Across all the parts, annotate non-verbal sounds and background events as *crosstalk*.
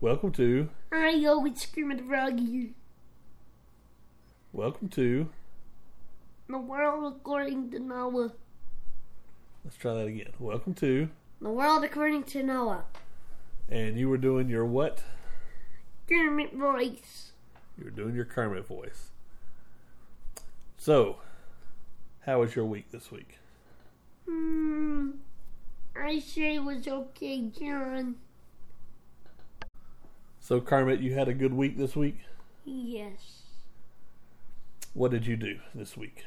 Welcome to, I go with Screaming the Frog here. welcome to. The world according to Noah. Let's try that again. Welcome to, The world according to Noah. and you were doing your what? Kermit voice. You were doing your Kermit voice. So, how was your week this week? Hmm. I say it was okay, John. So, Kermit, you had a good week this week. Yes. What did you do this week?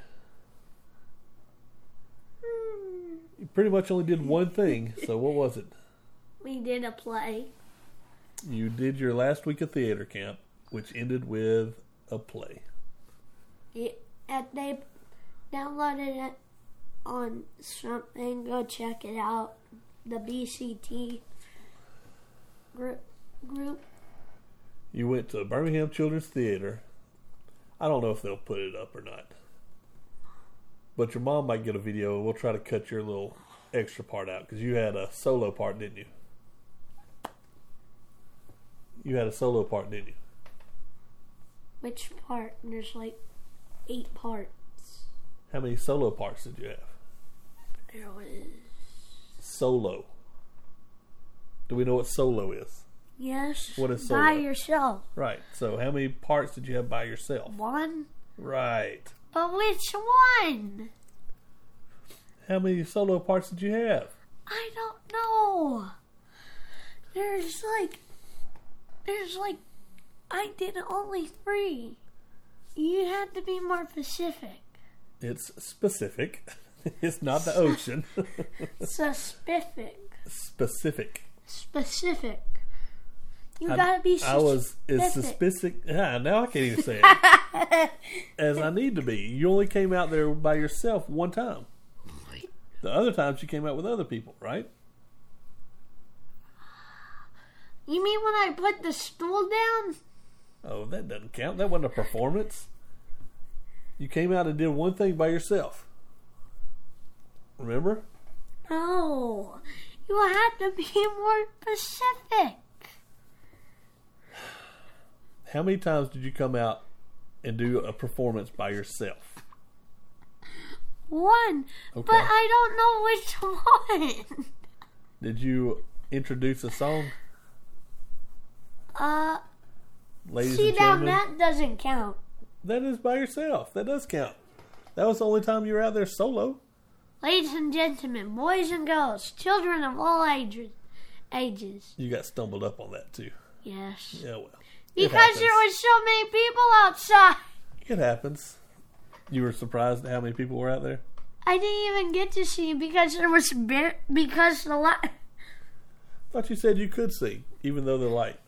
Hmm. You pretty much only did one thing. So, what was it? *laughs* We did a play. You did your last week of theater camp, which ended with a play. It, and they downloaded it on something. Go check it out. The BCT group. group. You went to Birmingham Children's Theater. I don't know if they'll put it up or not. But your mom might get a video. We'll try to cut your little extra part out because you had a solo part, didn't you? You had a solo part, didn't you? Which part? There's like eight parts. How many solo parts did you have? There was. Solo. Do we know what solo is? Yes. What is solo? By yourself. Right. So, how many parts did you have by yourself? One. Right. But which one? How many solo parts did you have? I don't know. There's like. There's like. I did only three. You had to be more specific. It's specific. *laughs* it's not the ocean. *laughs* Specific. specific. Specific. You I- gotta be I was as specific. specific. Yeah, now I can't even say it *laughs* as I need to be. You only came out there by yourself one time. The other times you came out with other people, right? You mean when I put the stool down? Oh, that doesn't count. That wasn't a performance. You came out and did one thing by yourself. Remember? No. You have to be more specific. How many times did you come out and do a performance by yourself? One. Okay. But I don't know which *laughs* one. Did you introduce a song, Uh, ladies see now that doesn't count. That is by yourself. That does count. That was the only time you were out there solo. Ladies and gentlemen, boys and girls, children of all ages, ages. You got stumbled up on that too. Yes. Yeah, well. Because there was so many people outside. It happens. You were surprised at how many people were out there? I didn't even get to see because there was bare, because the light. thought you said you could see, even though the light.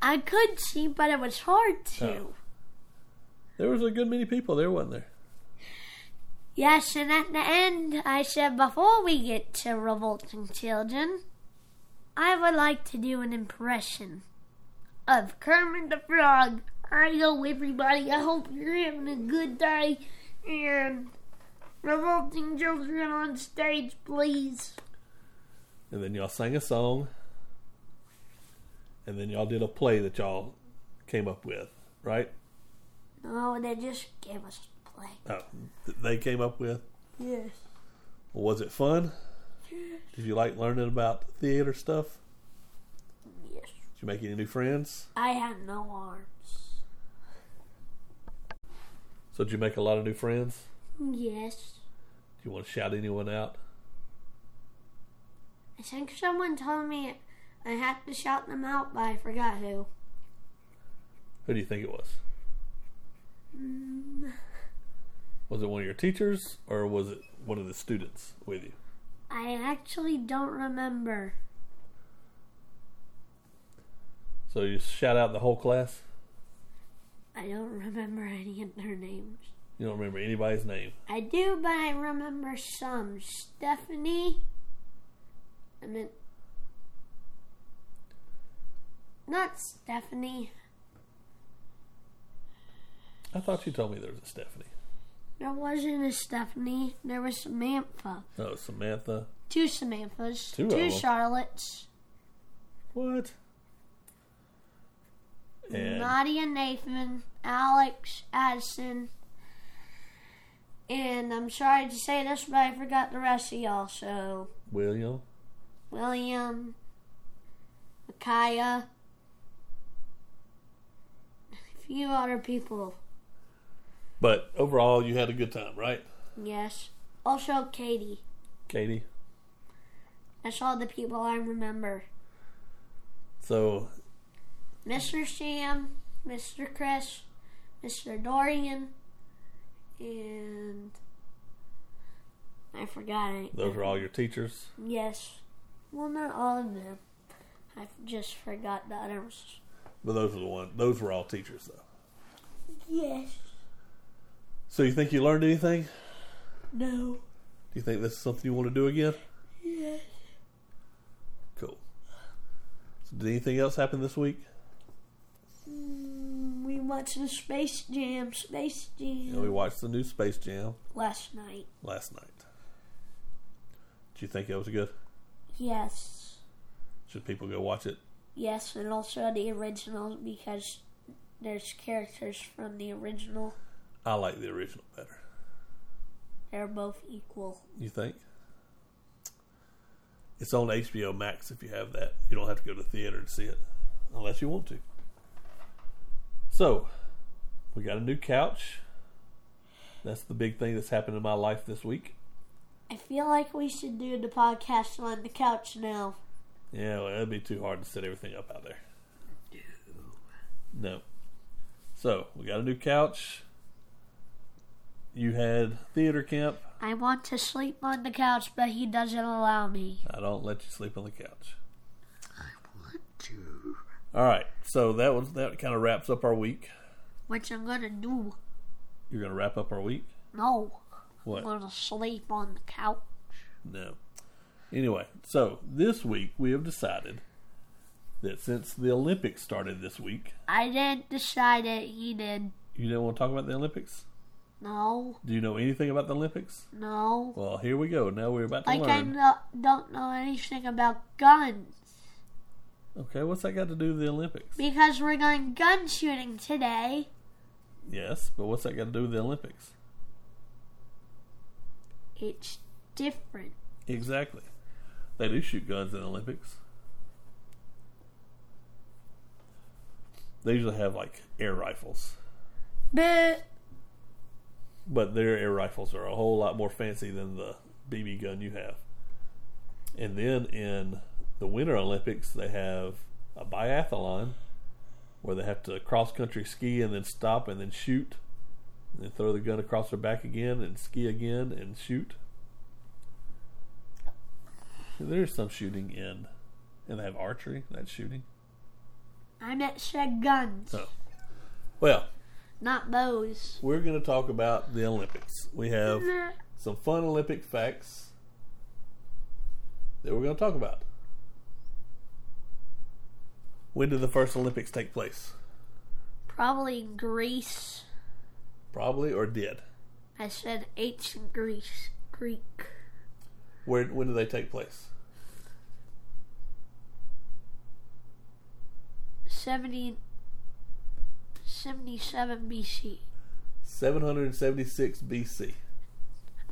I could see, but it was hard to. Oh. There was a good many people there, wasn't there? Yes, and at the end, I said before we get to revolting children, I would like to do an impression of Kermit the Frog. Hello, everybody. I hope you're having a good day. And revolting children on stage, please. And then y'all sang a song. And then y'all did a play that y'all came up with, right? No, they just gave us a play. Oh, th- they came up with. Yes. Was it fun? Did you like learning about theater stuff? Yes. Did you make any new friends? I had no arms. So did you make a lot of new friends? Yes. Do you want to shout anyone out? I think someone told me I had to shout them out, but I forgot who. Who do you think it was? Was it one of your teachers or was it one of the students with you? I actually don't remember. So you shout out the whole class? I don't remember any of their names. You don't remember anybody's name. I do, but I remember some. Stephanie. I mean, not Stephanie. I thought you told me there was a Stephanie. There wasn't a Stephanie. There was Samantha. Oh, Samantha. Two Samanthas. Two two. Charlottes. What? And Nadia, Nathan, Alex, Addison. And I'm sorry to say this, but I forgot the rest of y'all. So, William. William, Micaiah, a few other people. But overall, you had a good time, right, Yes. Also, Katie. Katie? That's all the people I remember. So, Mr. Sam, Mr. Chris, Mr. Dorian, and I forgot it. those were all your teachers. Yes. Well, not all of them. I just forgot the others. But those were the one. Those were all teachers, though. Yes. So, you think you learned anything? No. Do you think this is something you want to do again? Yes. Cool. So, did anything else happen this week? Mm, we watched the Space Jam, Space Jam know, we watched the new Space Jam last night. last night. Do you think it was good? Yes. Should people go watch it? Yes, and also the original because there's characters from the original. I like the original better. They're both equal. You think? It's on HBO Max if you have that. You don't have to go to the theater to see it unless you want to. So, we got a new couch. That's the big thing that's happened in my life this week. I feel like we should do the podcast on the couch now. Yeah, well, it'd be too hard to set everything up out there. No. So, we got a new couch. You had theater camp. I want to sleep on the couch, but he doesn't allow me. I don't let you sleep on the couch. I want to. All right. So that was that kind of wraps up our week. Which I'm gonna do. You're going to wrap up our week? No. What? I'm gonna sleep on the couch. No. Anyway, so this week we have decided that since the Olympics started this week, I didn't decide it, he did. you don't want to talk about the Olympics? No, Do you know anything about the Olympics? no. Well, here we go. Now we're about to Like I no, don't know anything about guns. Okay, what's that got to do with the Olympics? Because we're going gun shooting today. Yes, but what's that got to do with the Olympics? It's different. Exactly. They do shoot guns in the Olympics. They usually have like air rifles, But but their air rifles are a whole lot more fancy than the BB gun you have. And then in the Winter Olympics, they have a biathlon where they have to cross country ski and then stop and then shoot, and then throw the gun across their back again and ski again and shoot. There's some shooting in, and they have archery. That's shooting. I meant said guns, So, well, not bows. we're going to talk about the Olympics. We have *laughs* some fun Olympic facts that we're going to talk about. When did the first Olympics take place? Probably Greece. Probably or did? I said ancient Greece. Greek. Where? When did they take place? 70, 77 BC. 776 BC.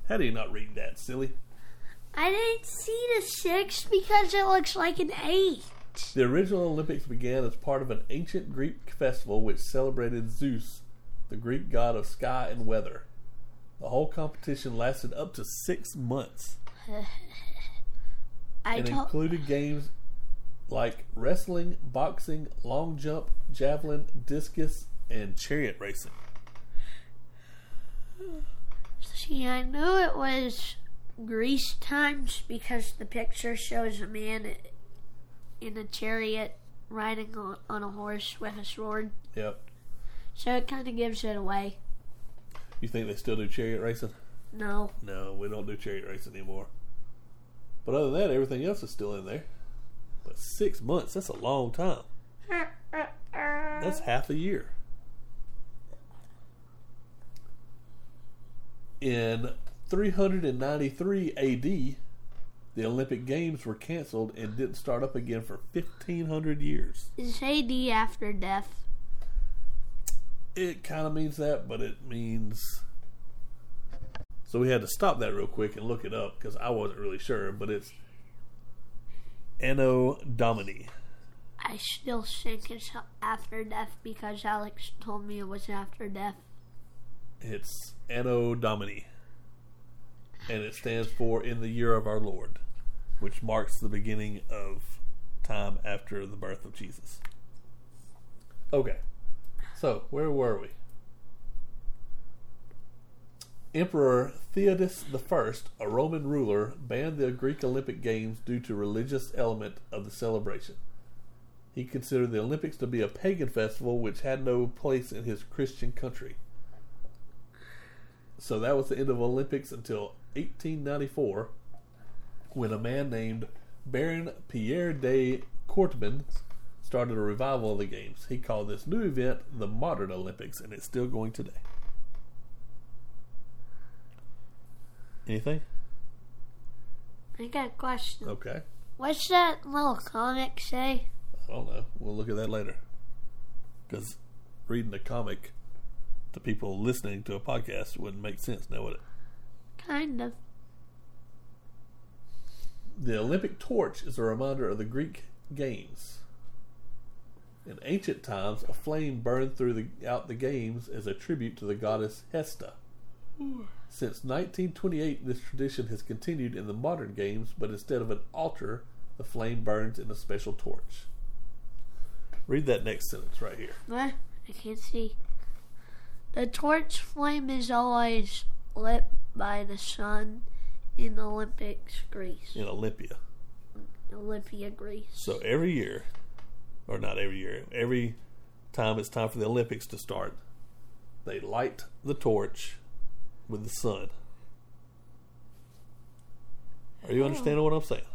How do you not read that, silly? I didn't see the six because it looks like an eight. The original Olympics began as part of an ancient Greek festival which celebrated Zeus, the Greek god of sky and weather. The whole competition lasted up to six months *laughs* I and included games like wrestling, boxing, long jump, javelin, discus, and chariot racing. see. I knew it was Greece times because the picture shows a man in a chariot riding on, on a horse with a sword. Yep. So it kind of gives it away. You think they still do chariot racing? No, No, we don't do chariot racing anymore. But other than that, everything else is still in there. But six months, that's a long time. That's half a year. In 393 AD, the Olympic Games were canceled and didn't start up again for 1500 years. Is AD after death? It kind of means that, but it means. So we had to stop that real quick and look it up because I wasn't really sure, but it's Anno Domini. I still think it's after death because Alex told me it was after death. It's Anno Domini. And it stands for in the year of our Lord, which marks the beginning of time after the birth of Jesus. Okay. So, where were we? Emperor Theodosius I, a Roman ruler, banned the Greek Olympic Games due to religious element of the celebration. He considered the Olympics to be a pagan festival which had no place in his Christian country. So that was the end of Olympics until 1894, when a man named Baron Pierre de Coubertin started a revival of the games. He called this new event the Modern Olympics, and it's still going today. Anything? I got a question. Okay. What's that little comic say? I don't know. We'll look at that later. Because reading a comic to people listening to a podcast wouldn't make sense now, would it? Kind of. The Olympic torch is a reminder of the Greek games. In ancient times, a flame burned throughout the, the games as a tribute to the goddess Hestia. Since 1928, this tradition has continued in the modern games, but instead of an altar, the flame burns in a special torch. Read that next sentence right here. What? I can't see. The torch flame is always lit by the sun in Olympics, Greece. In Olympia. Olympia, Greece. So every year, or not every year, every time it's time for the Olympics to start, they light the torch with the sun. Are you oh. understanding what I'm saying?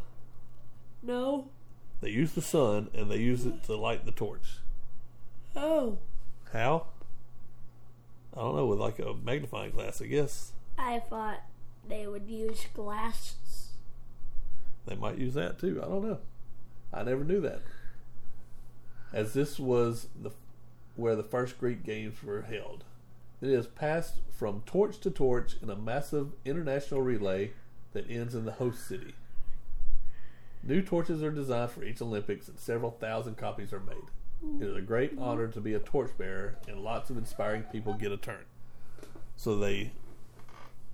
No. They use the sun and they use it to light the torch. Oh. How? I don't know, with like a magnifying glass, I guess. I thought they would use glasses. They might use that too. I don't know. I never knew that. As this was the where the first Greek games were held. It is passed from torch to torch in a massive international relay that ends in the host city. New torches are designed for each Olympics and several thousand copies are made. It is a great honor to be a torchbearer and lots of inspiring people get a turn. So they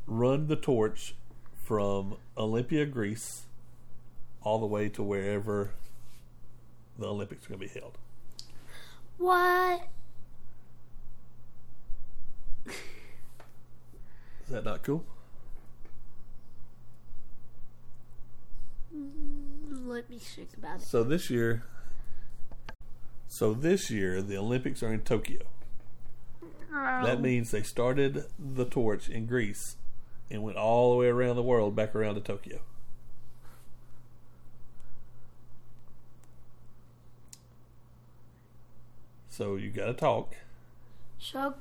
run the torch from Olympia, Greece, all the way to wherever the Olympics are going to be held. What? Is that not cool? Mm, Let me think about it. So this year, so this year the Olympics are in Tokyo. That Um, means they started the torch in Greece and went all the way around the world back around to Tokyo. So you got to talk. So,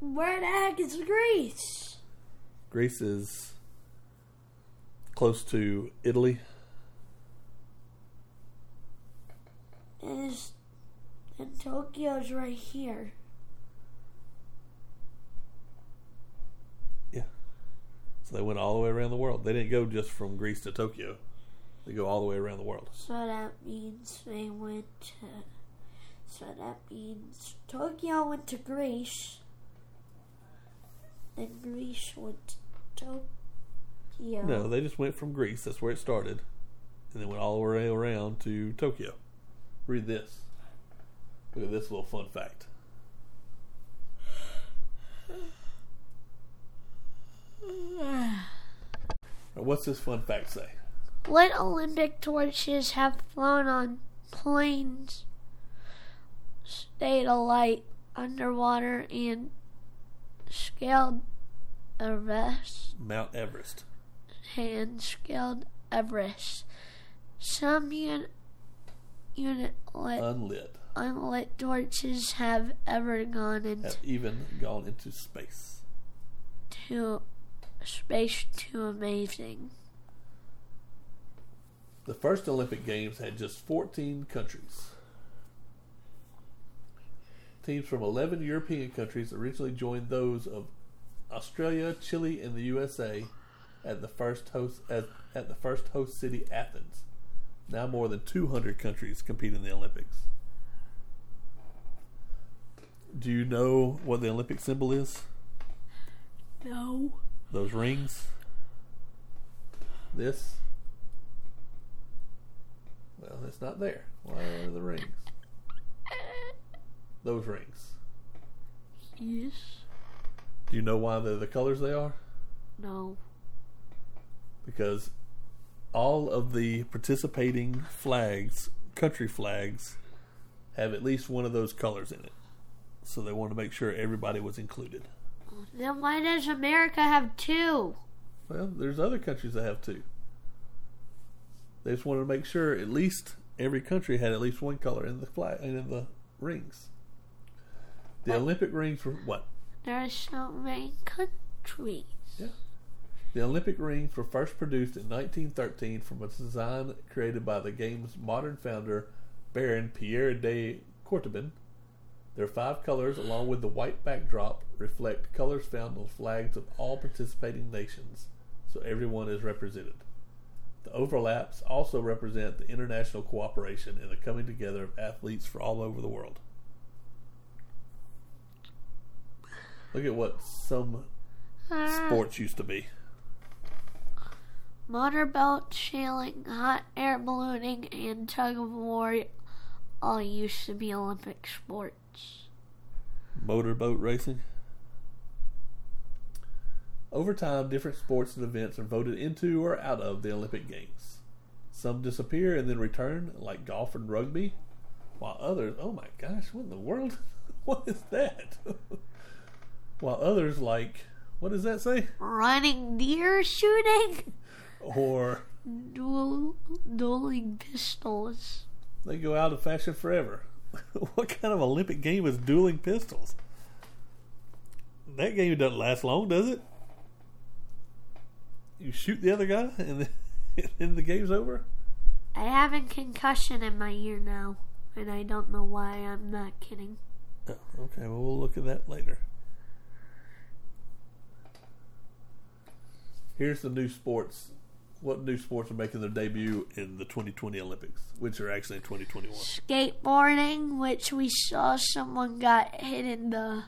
where the heck is Greece? Greece is close to Italy. Is and Tokyo's right here. Yeah. So they went all the way around the world. They didn't go just from Greece to Tokyo. They go all the way around the world. So that means they went to. So that means Tokyo went to Greece. Then Greece went to Tokyo. No, they just went from Greece. That's where it started, and then went all the way around to Tokyo. Read this. Look at this little fun fact. Now, What's this fun fact say? What Olympic torches have flown on planes, stayed alight underwater, and scaled Everest Mount Everest. and scaled Everest? Some un- unit lit, Unlit. unlit torches have ever gone into Have even gone into space. too space too amazing. The first Olympic Games had just 14 countries. Teams from 11 European countries originally joined those of Australia, Chile, and the USA at the first host at, at the first host city Athens. Now more than 200 countries compete in the Olympics. Do you know what the Olympic symbol is? No. Those rings? This? Well, it's not there. Why are the rings? Those rings. Yes. Do you know why they're the colors they are? No. Because all of the participating flags, country flags, have at least one of those colors in it. So they want to make sure everybody was included. Then why does America have two? Well, there's other countries that have two. They just wanted to make sure at least every country had at least one color in the flag and in the rings. The What? Olympic rings were what? There are so many countries. The Olympic rings were first produced in 1913 from a design created by the game's modern founder, Baron Pierre de Coubertin. Their five colors, along with the white backdrop, reflect colors found on flags of all participating nations, so everyone is represented. The overlaps also represent the international cooperation and the coming together of athletes from all over the world. Look at what some Ah, sports used to be. Motorboat, sailing, hot air ballooning, and tug of war all used to be Olympic sports. motorboat racing. Over time, different sports and events are voted into or out of the Olympic Games. Some disappear and then return, like golf and rugby, while others, oh my gosh, what in the world? *laughs* What is that? *laughs* while others, like, what does that say? Running deer shooting, *laughs* Or duel, dueling pistols. they go out of fashion forever. *laughs* what kind of Olympic game is dueling pistols? That game doesn't last long, does it? You shoot the other guy and then, *laughs* and then the game's over? I have a concussion in my ear now, and I don't know why. I'm not kidding. Oh, okay, well, we'll look at that later. Here's the new sports. What new sports are making their debut in the 2020 Olympics, which are actually in 2021? Skateboarding, which we saw someone got hit in the.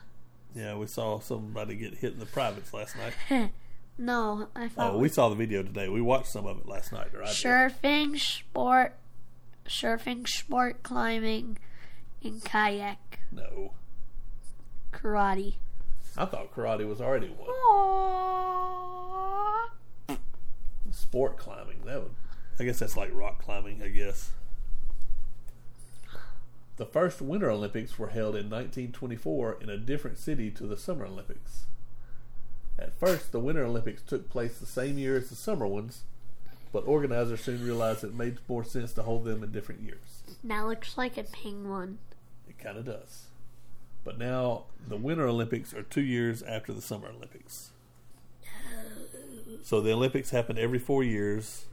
Yeah, we saw somebody get hit in the privates last night. *laughs* no, I oh, thought Oh, we saw the video today. We watched some of it last night, right? surfing, sport, surfing, sport climbing, and kayak, No. karate. I thought karate was already one. Aww. Sport climbing. That would. I guess that's like rock climbing. I guess. The first Winter Olympics were held in 1924 in a different city to the Summer Olympics. At first, the Winter Olympics took place the same year as the Summer ones, but organizers soon realized it made more sense to hold them in different years. That looks like a penguin. It kind of does. But now the Winter Olympics are two years after the Summer Olympics. So the Olympics happen every four years,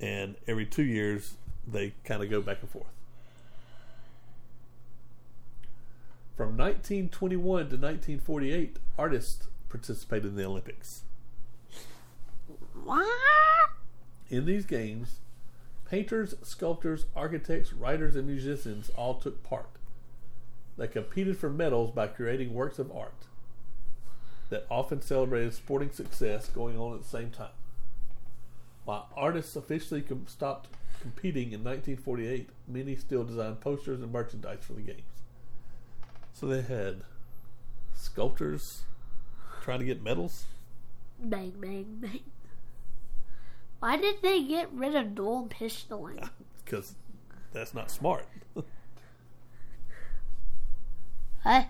and every two years they kind of go back and forth. From 1921 to 1948, artists participated in the Olympics. What? In these games, painters, sculptors, architects, writers, and musicians all took part. They competed for medals by creating works of art that often celebrated sporting success going on at the same time. While artists officially com- stopped competing in 1948, many still designed posters and merchandise for the games. So they had sculptors trying to get medals. Bang, bang, bang. Why did they get rid of dual pistoling? *laughs* because that's not smart. *laughs* Huh?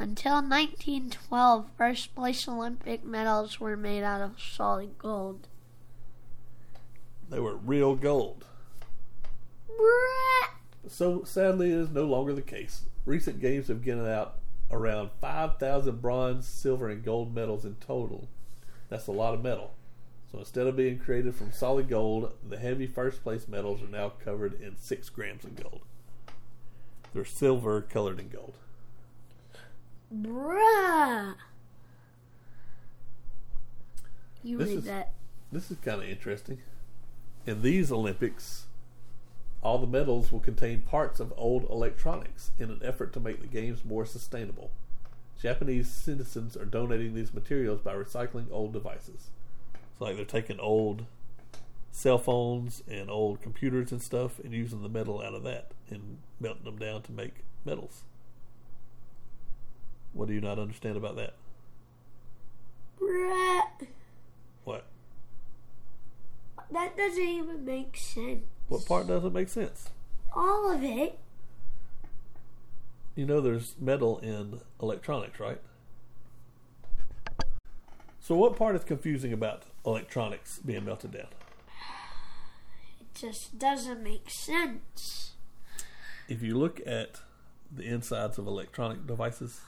Until 1912, first place Olympic medals were made out of solid gold. they were real gold. So sadly, it is no longer the case. Recent games have given out around 5,000 bronze, silver, and gold medals in total. That's a lot of metal. So instead of being created from solid gold, the heavy first place medals are now covered in 6 grams of gold. They're silver colored in gold. Bruh. You This read is- that. This is kind of interesting. In these Olympics, all the medals will contain parts of old electronics in an effort to make the games more sustainable. Japanese citizens are donating these materials by recycling old devices. So, like, they're taking old cell phones and old computers and stuff and using the metal out of that and melting them down to make metals. What do you not understand about that? What? That doesn't even make sense. What part doesn't make sense? All of it. You know there's metal in electronics, right? So what part is confusing about electronics being melted down? It just doesn't make sense. If you look at the insides of electronic devices,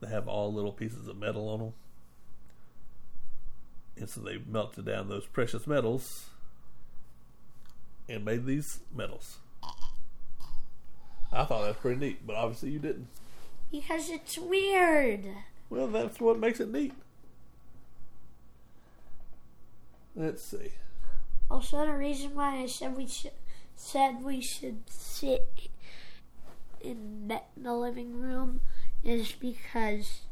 they have all little pieces of metal on them. And so they melted down those precious metals and made these metals. I thought that was pretty neat, but obviously you didn't. Because it's weird. Well, that's what makes it neat. Let's see. Also, the reason why I said we should said we should sit in the, the living room is because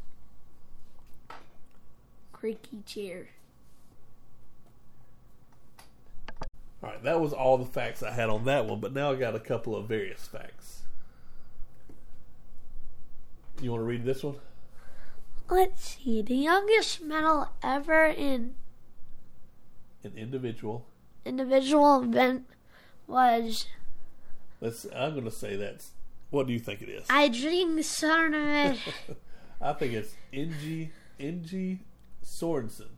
creaky chair. All right, that was all the facts I had on that one, but now I got a couple of various facts. You want to read this one? Let's see. The youngest medal ever in An individual. individual event was Let's. I'm going to say that's. What do you think it is? I drink tournament *laughs* *laughs* I think it's Inge Inge Sorensen.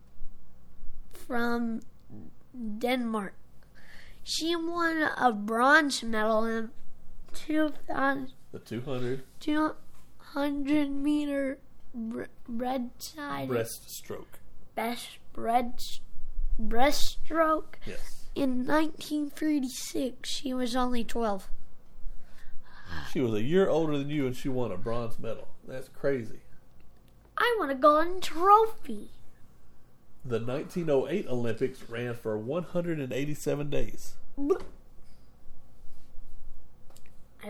from Denmark. She won a bronze medal in 2000 The 200 200 meter bre- breastside breaststroke. best bread breaststroke Yes. in 1936. She was only 12. She was a year older than you, and she won a bronze medal. That's crazy. I want a golden trophy. The 1908 Olympics ran for 187 days. I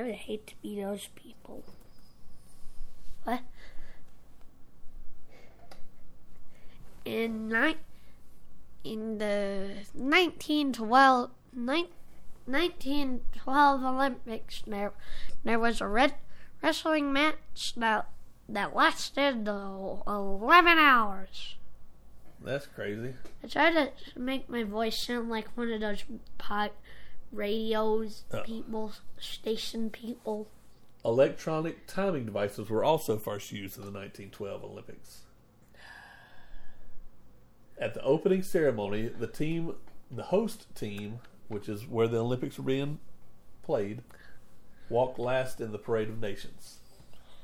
would hate to be those people. What? In ni- in the 1912, nine- 1912 Olympics, there there was a red wrestling match that that lasted uh, 11 hours. That's crazy. I tried to make my voice sound like one of those pot radios Oh. people, station people. Electronic timing devices were also first used in the 1912 Olympics. At the opening ceremony, the team, the host team, which is where the Olympics were being played, walked last in the Parade of Nations.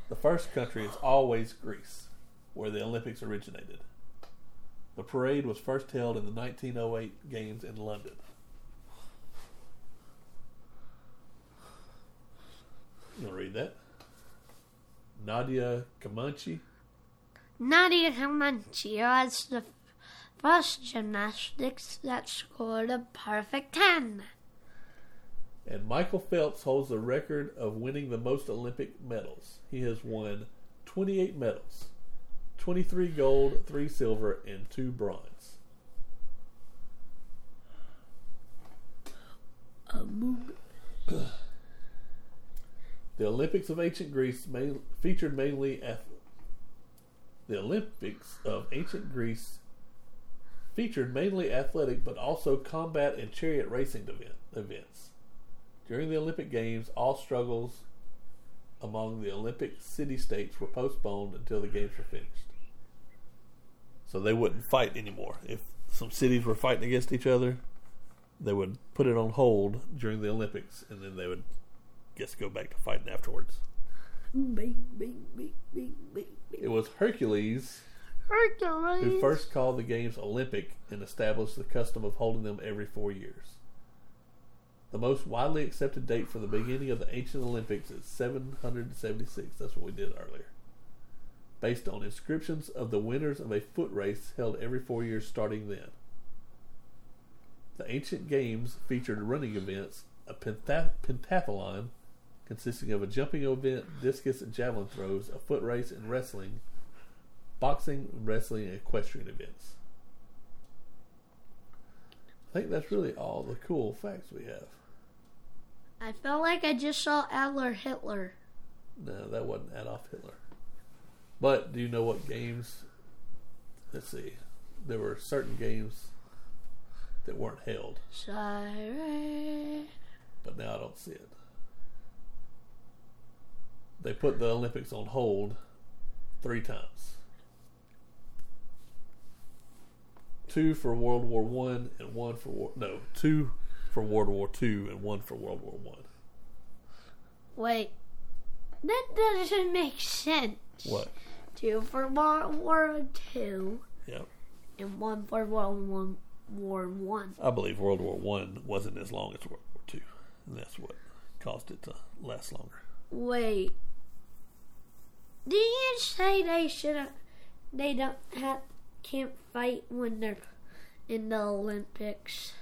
The first country is always Greece, where the Olympics originated. The parade was first held in the 1908 Games in London. You want to read that? Nadia Comaneci Nadia Comaneci oh, was the first gymnastics that scored a perfect 10. and Michael Phelps holds the record of winning the most Olympic medals. He has won 28 medals 23 gold, 3 silver, and 2 bronze. *clears throat* The Olympics of ancient Greece main, featured mainly the Olympics of ancient Greece featured mainly athletic but also combat and chariot racing event, events. During the Olympic Games, all struggles among the Olympic city states were postponed until the games were finished. So they wouldn't fight anymore. If some cities were fighting against each other, they would put it on hold during the Olympics and then they would guess go back to fighting afterwards. It was Hercules who first called the games Olympic and established the custom of holding them every four years. The most widely accepted date for the beginning of the ancient Olympics is 776. That's what we did earlier. Based on inscriptions of the winners of a foot race held every four years starting then. The ancient games featured running events, a penta- pentathlon consisting of a jumping event, discus and javelin throws, a foot race, and wrestling, boxing, wrestling, and equestrian events. I think that's really all the cool facts we have. I felt like I just saw Adler Hitler. No, that wasn't Adolf Hitler. But do you know what games? Let's see. There were certain games that weren't held, Siren. but now I don't see it. They put the Olympics on hold three times. Two for World War One and one for war, no two for World War Two and one for World War One. Wait. That doesn't make sense. What? Two for World War Two Yep. and one for World War War One. I believe World War One wasn't as long as World War Two, and that's what caused it to last longer. Wait. Did you say they should? They don't have can't fight when they're in the Olympics.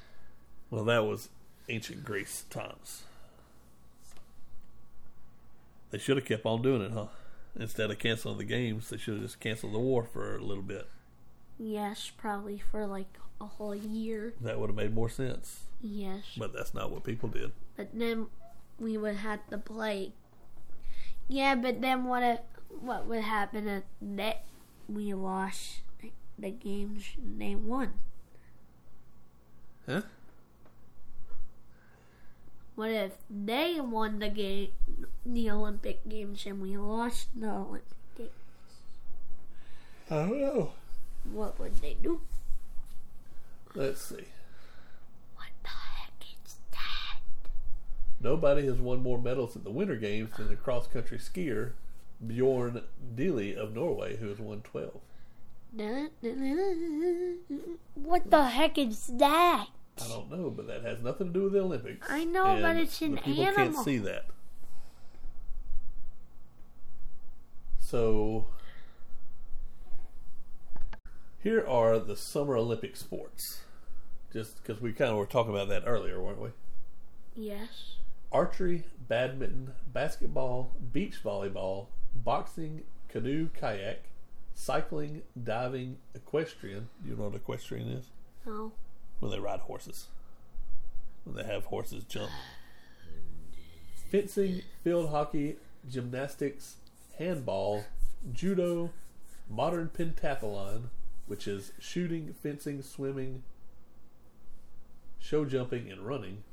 Well, that was ancient Greece times. They should have kept on doing it, huh? Instead of canceling the games, they should have just canceled the war for a little bit. Yes, probably for like a whole year. That would have made more sense. Yes, But that's not what people did. but then we would have to play. Yeah, but then what? If, what would happen if that we lost the games and they won? Huh? What if they won the game, the Olympic Games, and we lost the Olympic Games? I don't know. What would they do? Let's see. What the heck is that? Nobody has won more medals at the Winter Games than the cross country skier Bjorn Dæhlie of Norway, who has won 12. What the heck is that? I don't know, but that has nothing to do with the Olympics. I know, but And it's an people animal. can't see that. So here are the Summer Olympic sports. Just because we kind of were talking about that earlier, weren't we? Yes. Archery, badminton, basketball, beach volleyball, boxing, canoe, kayak, cycling, diving, equestrian. You know what equestrian is? No. when they ride horses. When they have horses jump. Fencing, field hockey, gymnastics, handball, judo, modern pentathlon, which is shooting, fencing, swimming, show jumping, and running.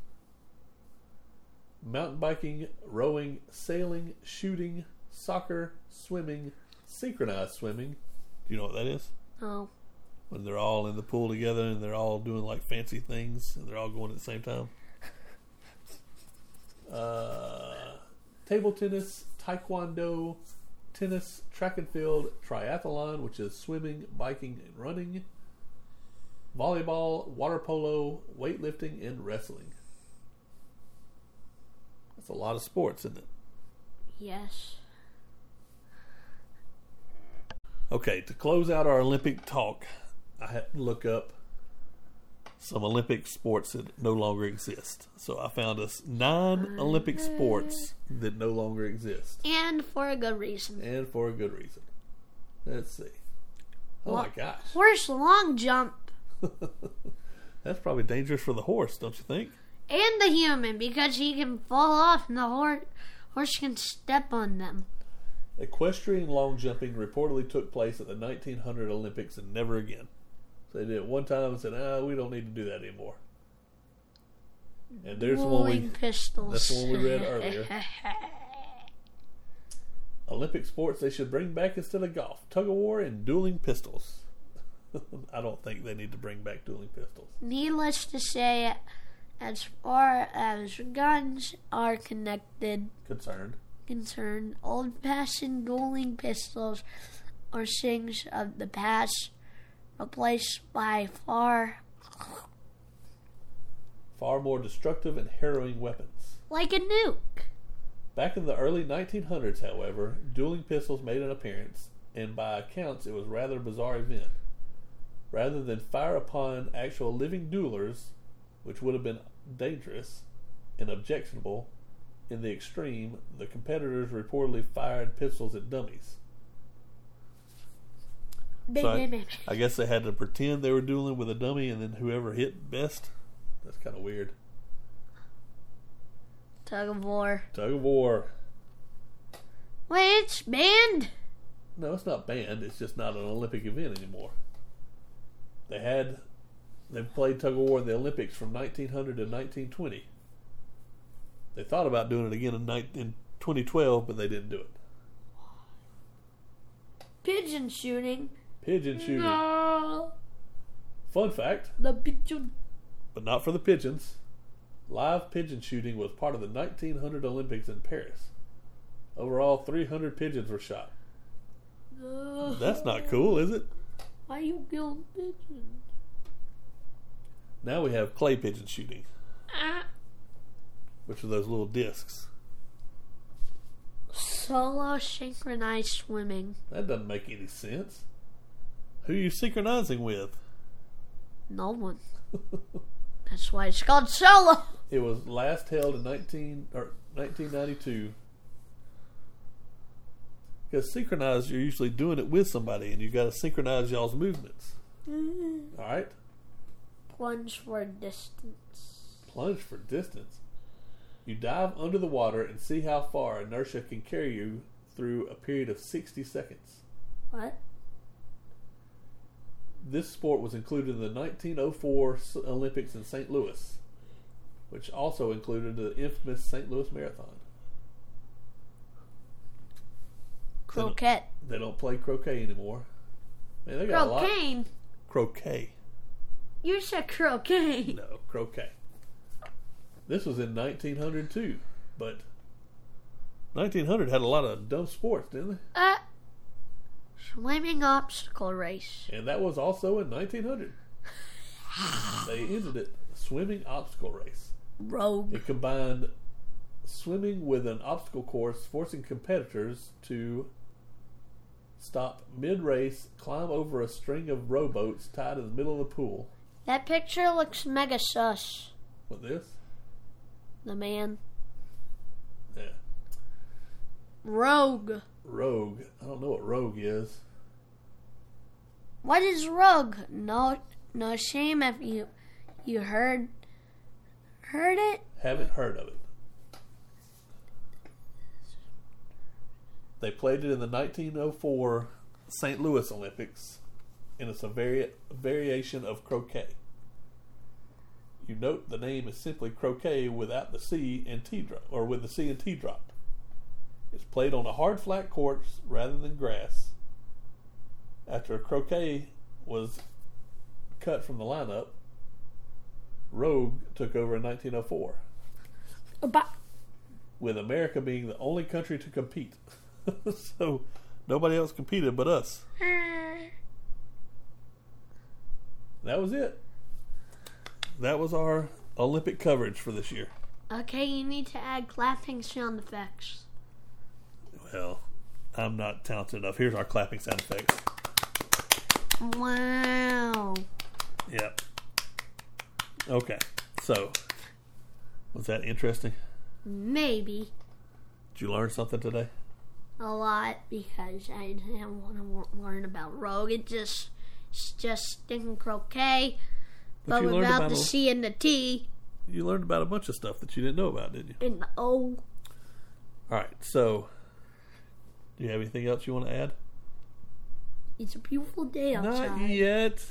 Mountain biking, rowing, sailing, shooting, soccer, swimming, synchronized swimming. Do you know what that is? No. when they're all in the pool together and they're all doing like fancy things and they're all going at the same time. *laughs* Uh, table tennis, taekwondo, tennis, track and field, triathlon, which is swimming, biking, and running, volleyball, water polo, weightlifting, and wrestling. That's a lot of sports, isn't it? Yes. Okay, to close out our Olympic talk, I had to look up some Olympic sports that no longer exist. So I found us nine Olympic sports that no longer exist, And for a good reason. and for a good reason. Let's see. Oh my gosh, Horse long jump. *laughs* that's probably dangerous for the horse, don't you think? And the human because he can fall off and the horse horse can step on them. Equestrian long jumping reportedly took place at the 1900 Olympics and never again. So they did it one time and said, "Ah, we don't need to do that anymore." And there's the one we pistols. that's the one we read earlier. *laughs* Olympic sports they should bring back instead of golf, tug of war, and dueling pistols. *laughs* I don't think they need to bring back dueling pistols. Needless to say, as far as guns are connected, Concerned. Concerned, old fashioned dueling pistols are things of the past, replaced by far Far more destructive and harrowing weapons. like a nuke. Back in the early 1900s, however, dueling pistols made an appearance, and by accounts, it was rather a rather bizarre event. Rather than fire upon actual living duelers, which would have been dangerous and objectionable in the extreme, the competitors reportedly fired pistols at dummies. Big, So I- big, big. I guess they had to pretend they were dueling with a dummy, and then whoever hit best. That's kind of weird. Tug of war. Tug of war. Wait, it's banned? No, it's not banned. It's just not an Olympic event anymore. They had they played tug of war in the Olympics from 1900 to 1920. They thought about doing it again in, in 2012, but they didn't do it. Pigeon shooting. Pigeon shooting. No. Fun fact, The pigeon. but not for the pigeons. Live pigeon shooting was part of the 1900 Olympics in Paris. Overall, 300 pigeons were shot. No. That's not cool, is it? Why you killing pigeons? Now we have clay pigeon shooting, Ah. Which are those little discs. Solo synchronized swimming. That doesn't make any sense. Who are you synchronizing with? No one. That's why it's called solo. It was last held in 19 or 1992. Because synchronized, you're usually doing it with somebody, and you've got to synchronize y'all's movements. Mm. All right, Plunge for distance. plunge for distance. You dive under the water and see how far inertia can carry you through a period of 60 seconds. What? This sport was included in the 1904 Olympics in St. Louis, which also included the infamous St. Louis Marathon. Croquet. They don't play croquet anymore. Man, they got a lot. Croquet. Croquet. You said croquet. No, croquet. This was in 1902, but 1900 had a lot of dumb sports, didn't they? Uh, swimming obstacle race. And that was also in 1900. they ended it swimming obstacle race. Rogue. It combined swimming with an obstacle course, forcing competitors to stop mid race, climb over a string of rowboats tied in the middle of the pool. That picture looks mega sus. What this? The man. Yeah. Rogue. Rogue. I don't know what rogue is. What is rogue? No, no shame if you, you heard, heard it. Haven't heard of it. They played it in the 1904 St. Louis Olympics, and it's a vari- variation of croquet. You note the name is simply croquet without the C and T drop, or with the C and T drop. It's played on a hard flat course rather than grass. After croquet was cut from the lineup, Rogue took over in 1904 But with America being the only country to compete. *laughs* so nobody else competed but us. *laughs* That was it. That was our Olympic coverage for this year. okay, you need to add clapping sound effects. Well, I'm not talented enough. Here's our clapping sound effects. Wow. Yep. Okay. So, was that interesting? Maybe Did you learn something today? a lot because I didn't want to learn about rogue. It just it's just stinking croquet, but, you learned without about the a- C and the T You learned about a bunch of stuff that you didn't know about, didn't you? and the O. All right. So, do you have anything else you want to add? It's a beautiful day outside. Not yet.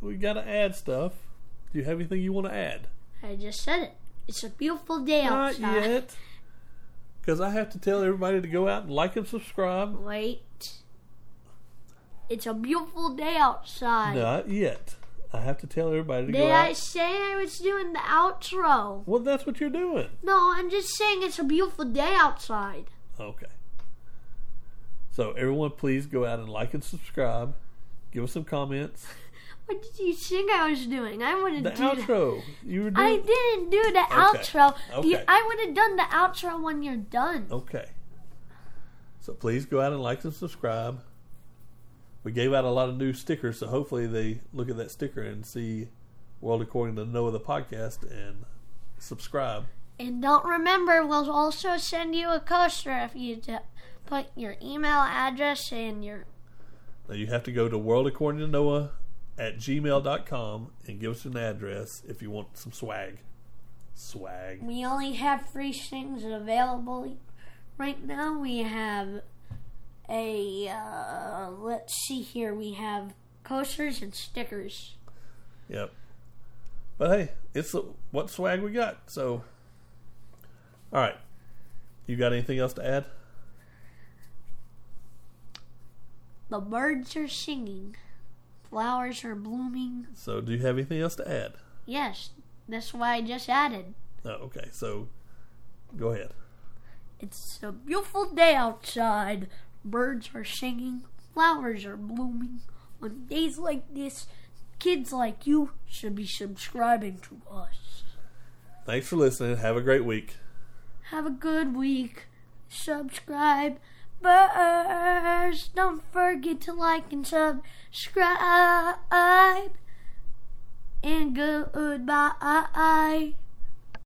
We got to add stuff. Do you have anything you want to add? I just said it. It's a beautiful day Not outside. Not yet. Because I have to tell everybody to go out and like and subscribe. Wait. It's a beautiful day outside. Not yet. I have to tell everybody to Did go I say I was doing the outro? Well, that's what you're doing. No, I'm just saying it's a beautiful day outside. Okay. So everyone, please go out and like and subscribe. Give us some comments. *laughs* What did you think I was doing? I wouldn't The do that. outro. You were I didn't do the Okay. outro. You, Okay. I would have done the outro when you're done. Okay. So please go out and like and subscribe. We gave out a lot of new stickers, so hopefully they look at that sticker and see World According to Noah the podcast and subscribe. And don't remember, we'll also send you a coaster if you put your email address and your. Now you have to go to World According to Noah at gmail.com and give us an address if you want some swag. Swag. We only have free things available right now. We have a. Uh, let's see here. We have coasters and stickers. Yep. But hey, it's what swag we got. So, all right. You got anything else to add? The birds are singing, flowers are blooming. So, do you have anything else to add? Yes, that's why I just added. Oh, okay. So, go ahead. It's a beautiful day outside. Birds are singing, flowers are blooming. On days like this, kids like you should be subscribing to us. Thanks for listening. Have a great week. Have a good week. Subscribe. Birds, don't forget to like and subscribe. And goodbye.